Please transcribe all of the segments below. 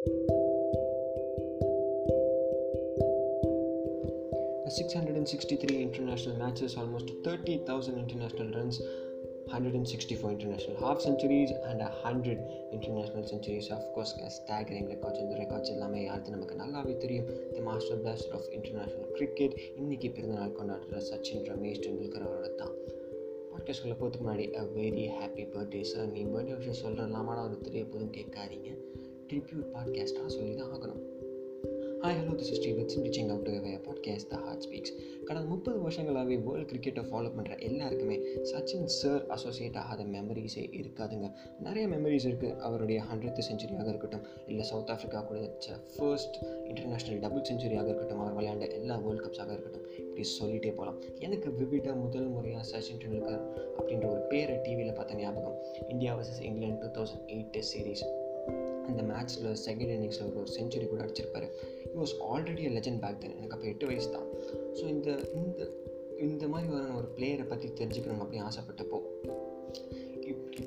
663 international matches, almost 30,000 international runs, 164 international half centuries and 100 international centuries. Of course, staggering records. இந்த records எல்லாமே யாருக்கு நமக்கு நல்லாவே தெரியும் the master blaster of international cricket இன்னைக்கு பிறந்தநாள் கொண்டாடுற சச்சின் ரமேஷ் டெண்டுல்கர் அவரோட தான் பாட்காஸ்ட்குள்ளே போகிறதுக்கு முன்னாடி a very happy birthday sir நீ பர்த்டே விஷயம் சொல்கிறலாமான்னு அவர் தெரிய போதும் கேட்காதீங்க ட்ரிபியூட் பாட்காஸ்ட்டாக சொல்லி தான் ஆகணும். Hi hello this is Srivatsan reaching out podcast the heart speaks கடந்த முப்பது வருஷங்களாகவே வேர்ல்டு கிரிக்கெட்டை ஃபாலோ பண்ணுற எல்லாருக்குமே சச்சின் சார் அசோசியேட் ஆகாத மெமரிஸே இருக்காதுங்க. நிறைய மெமரிஸ் இருக்குது அவருடைய ஹண்ட்ரட் செஞ்சுரியாக இருக்கட்டும் இல்லை சவுத் ஆஃப்ரிக்கா கூட வச்ச ஃபர்ஸ்ட் இன்டர்நேஷ்னல் டபுள் செஞ்சுரியாக இருக்கட்டும் அவர் விளையாண்ட எல்லா வேர்ல்ட் கப்ஸாக இருக்கட்டும் இப்படி சொல்லிகிட்டே போகலாம் எனக்கு விவிட முதல் முறையாக சச்சின் டெண்டுல்கர் அப்படின்ற ஒரு பேரை டிவியில் பார்த்த ஞாபகம். India versus England two thousand eight test series அந்த மேட்ச்சில் செகண்ட் இன்னிங்ஸில் ஒரு ஒரு செஞ்சுரி கூட அடிச்சிருப்பாரு. He was already a legend back then எனக்கு அப்போ எட்டு வயசு தான். ஸோ இந்த இந்த இந்த மாதிரி வரணும் ஒரு பிளேயரை பற்றி தெரிஞ்சுக்கணும் அப்படின்னு ஆசைப்பட்டப்போ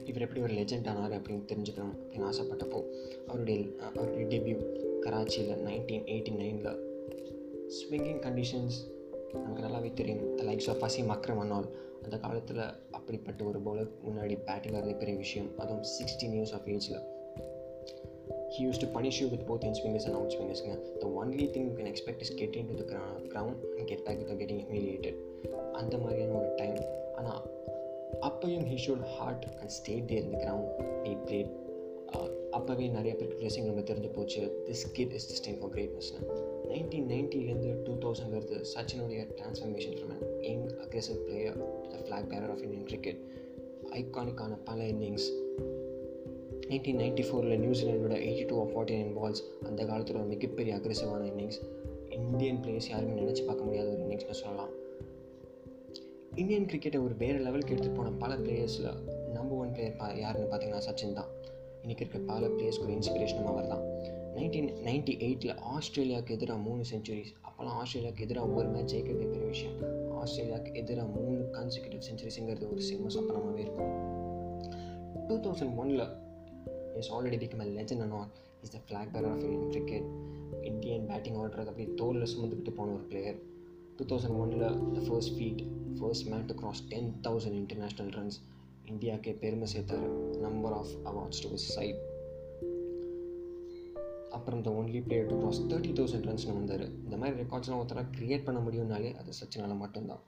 இவர் எப்படி ஒரு லெஜெண்ட் ஆனார் அப்படின்னு தெரிஞ்சுக்கணும் அப்படின்னு ஆசைப்பட்டப்போ அவருடைய அவருடைய டெபியூ கராச்சியில் நைன்டீன் எயிட்டி நைனில் ஸ்விங்கிங் கண்டிஷன்ஸ் நமக்கு நல்லாவே தெரியும். த லைக்ஸ் ஆஃப் பசி மக்ரம் அன்னால் அந்த காலத்தில் அப்படிப்பட்ட ஒரு பவுலர் முன்னாடி பேட்டிங் வரது பெரிய விஷயம். அதுவும் சிக்ஸ்டீன் இயர்ஸ் ஆஃப் ஏஜில் he used to punish you with both in swingers and out swingers. The only thing you can expect is get into the ground and get back without getting humiliated. அந்த மாதிரியான ஒரு time ஆனால் அப்பையும் he should hard and stayed there இந்த ground he played அப்போவே நிறைய பேருக்கு dressing ரூமில் தெரிஞ்சு போச்சு. This kid is this time for கிரேட்னஸ்னு nineteen நைன்ட்டிலேருந்து டூ தௌசண்ட் வருது சச்சினுடைய transformation from an young aggressive player the flag bearer of Indian cricket ஐகானிக்கான பல இன்னிங்ஸ் நைன்டீன் நைன்டி ஃபோரில் நியூசிலாண்டோட eighty two forty nine balls அந்த காலத்தில் ஒரு மிகப்பெரிய அக்ரெசிவான இன்னிங்ஸ் இந்தியன் பிளேயர்ஸ் யாருமே நினச்சி பார்க்க முடியாத ஒரு இன்னிங்ஸ்னு சொல்லலாம். இந்தியன் கிரிக்கெட்டை ஒரு வேறு லெவலுக்கு எடுத்துகிட்டு போன பல பிளேயர்ஸில் நம்பர் ஒன் பிளேயர் பா யாருன்னு பார்த்தீங்கன்னா சச்சின் தான். இன்றைக்கி இருக்க பல பிளேயர்ஸ்க்கு ஒரு இன்ஸ்பிரேஷனும் அவர் தான் நைன்டீன் நைன்டி எயிட்டில் ஆஸ்திரேலியாவுக்கு எதிராக மூணு செஞ்சுரிஸ் அப்போல்லாம் ஆஸ்திரேலியாவுக்கு எதிராக ஒரு மேட்ச் ஜெயிக்கிறதே பெரிய விஷயம். ஆஸ்திரேலியாவுக்கு எதிராக மூணு கன்சிக்யூட்டிவ் செஞ்சுரிஸுங்கிறது ஒரு சிம்ம சப்பனமாகவே இருக்கும். டூ தௌசண்ட் ஒனில் is already become a legend and all is the flag bear of Indian cricket Indian batting order அப்படி தோலில் சுமந்துக்கிட்டு போன ஒரு பிளேயர் டூ தௌசண்ட் ஒனில் the first feet first man to cross ten thousand international runs இந்தியாவுக்கே பெருமை சேர்த்தார். Number of awards to his side அப்புறம் the only player to cross thirty thousand ரன்ஸ்னு வந்தார். இந்த மாதிரி ரெக்கார்ட்ஸ்லாம் ஒருத்தராக க்ரியேட் பண்ண முடியும்னாலே அது சச்சினால் மட்டும்தான்.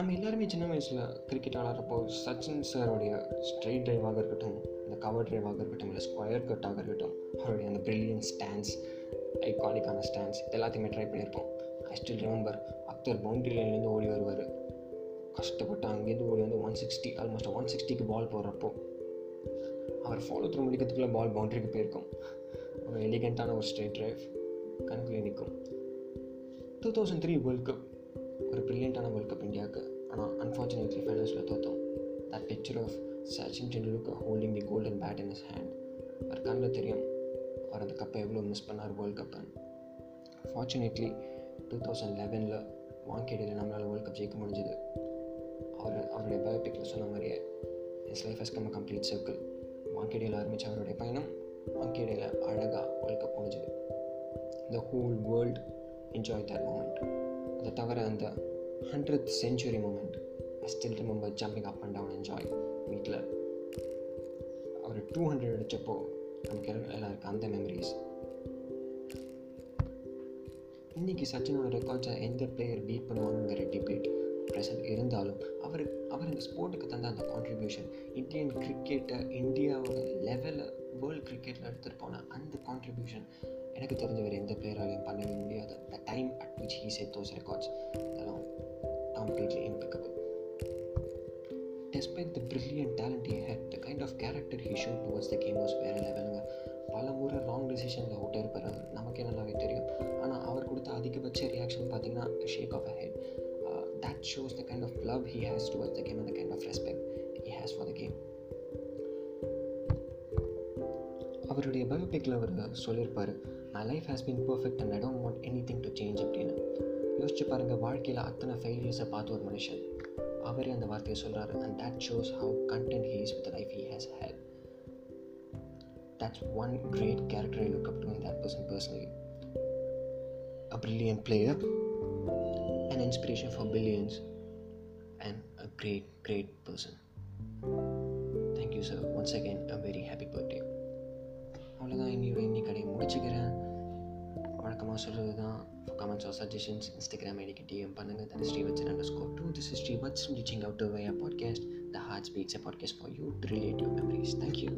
நம்ம எல்லாருமே சின்ன வயசில் கிரிக்கெட் ஆடுறப்போ சச்சின் சாரோடைய ஸ்ட்ரெயிட் ட்ரைவாக இருக்கட்டும் இந்த கவர் ட்ரைவாக இருக்கட்டும் இல்லை ஸ்கொயர் கட்டாக இருக்கட்டும் அவருடைய அந்த பிரில்லியன் ஸ்டாண்ட்ஸ் ஐகானிக்கான ஸ்டாண்ட்ஸ் எல்லாத்தையுமே ட்ரை பண்ணியிருப்போம். I still remember Akhtar boundary லைன்லேருந்து ஓடி வருவார். கஷ்டப்பட்டு அங்கேருந்து ஓடி வந்து ஒன் சிக்ஸ்டி ஆல்மோஸ்ட் ஒன் சிக்ஸ்டிக்கு பால் போடுறப்போ அவர் ஃபாலோ த்ரூ முடிக்கிறதுக்குள்ளே பால் பவுண்ட்ரிக்கு போயிருக்கும். ஒரு எலிகெண்ட்டான ஒரு ஸ்ட்ரெயிட் ட்ரைவ் கணக்கில் நிற்கும். Two thousand three world cup ஒரு ப்ரில்லியண்ட்டான வேர்ல்ட் கப் இந்தியாவுக்கு. ஆனால் அன்ஃபார்ச்சுனேட்லி ஃபைனல்ஸில் தோற்றோம் that picture of Sachin Tendulkar holding the golden bat in his hand அவர் கண்ணில் தெரியும் அவர் அந்த கப்பை எவ்வளோ மிஸ் பண்ணார் வேர்ல்ட் கப்புன்னு ஃபார்ச்சுனேட்லி டூ தௌசண்ட் லெவனில் வாங்கேடியில் நம்மளால் வேர்ல்ட் கப் ஜெயிக்க முடிஞ்சது. அவர் அவருடைய பயோபிக்கில் சொன்ன மாதிரியே his life has come a complete circle வாங்கேடியில் ஆரம்பித்த அவருடைய பயணம் வாங்கேடியில் அழகாக வேர்ல்ட் கப் முடிஞ்சது. The whole world enjoy that moment அதை தவிர அந்த hundred century moment I still remember jumping up and down enjoy வீட்டில் அவர் டூ ஹண்ட்ரட் அடித்தப்போ நமக்கு எல்லாம் இருக்குது அந்த மெமரிஸ் இன்றைக்கி சச்சினோட ரெக்கார்ட்ஸை எந்த பிளேயர் பீட் பண்ணுவாங்கிற டிபேட் ப்ரெசன்ட் இருந்தாலும் அவர் அவர் இந்த ஸ்போர்ட்டுக்கு தந்த அந்த கான்ட்ரிபியூஷன் இந்தியன் கிரிக்கெட்டை இந்தியாவோட லெவலில் வேர்ல்டு கிரிக்கெட்டில் எடுத்துகிட்டு போன அந்த கான்ட்ரிபியூஷன் எனக்கு தெரிஞ்ச வேறு எந்த பிளேயராலையும் பண்ணவே முடியாது. Which he set those records set Completely impeccable. Despite the brilliant talent he had, the kind of character he showed towards the game was the game லெவலுங்க பல முறை ராங் டிசிஷனில் அவுட் இருப்பார் நமக்கு நல்லாவே தெரியும். ஆனால் அவர் கொடுத்த அதிகபட்ச ரியாக்ஷன் பார்த்தீங்கன்னா shake of a head that shows the kind of love he has towards the game அந்த கைண்ட் ஆஃப் ரெஸ்பெக்ட் அவருடைய பயோபிக்கில் அவர் சொல்லியிருப்பார் my life has been perfect and I don't want anything to change அப்படின்னு யோசிச்சு பாருங்கள் வாழ்க்கையில் அத்தனை ஃபெயிலியர்ஸை பார்த்து ஒரு மனுஷன் அவரே அந்த வார்த்தையை சொல்கிறாரு and that shows how content he is with life he has had that's one great character I look up to in that person personally. A brilliant player, an inspiration for billions, and a great, great person. Thank you, sir. Once again, a very happy birthday. அவ்வளோதான் இன்னையோட இன்னி கடையை முடிச்சுக்கிறேன். வழக்கமாக சொல்கிறது தான் comments or suggestions Instagram ஐடிக்கு DM பண்ணுங்கள் that Srivatsan underscore two this is Sri reaching out to way podcast the heart speaks a podcast for you to relate your memories thank you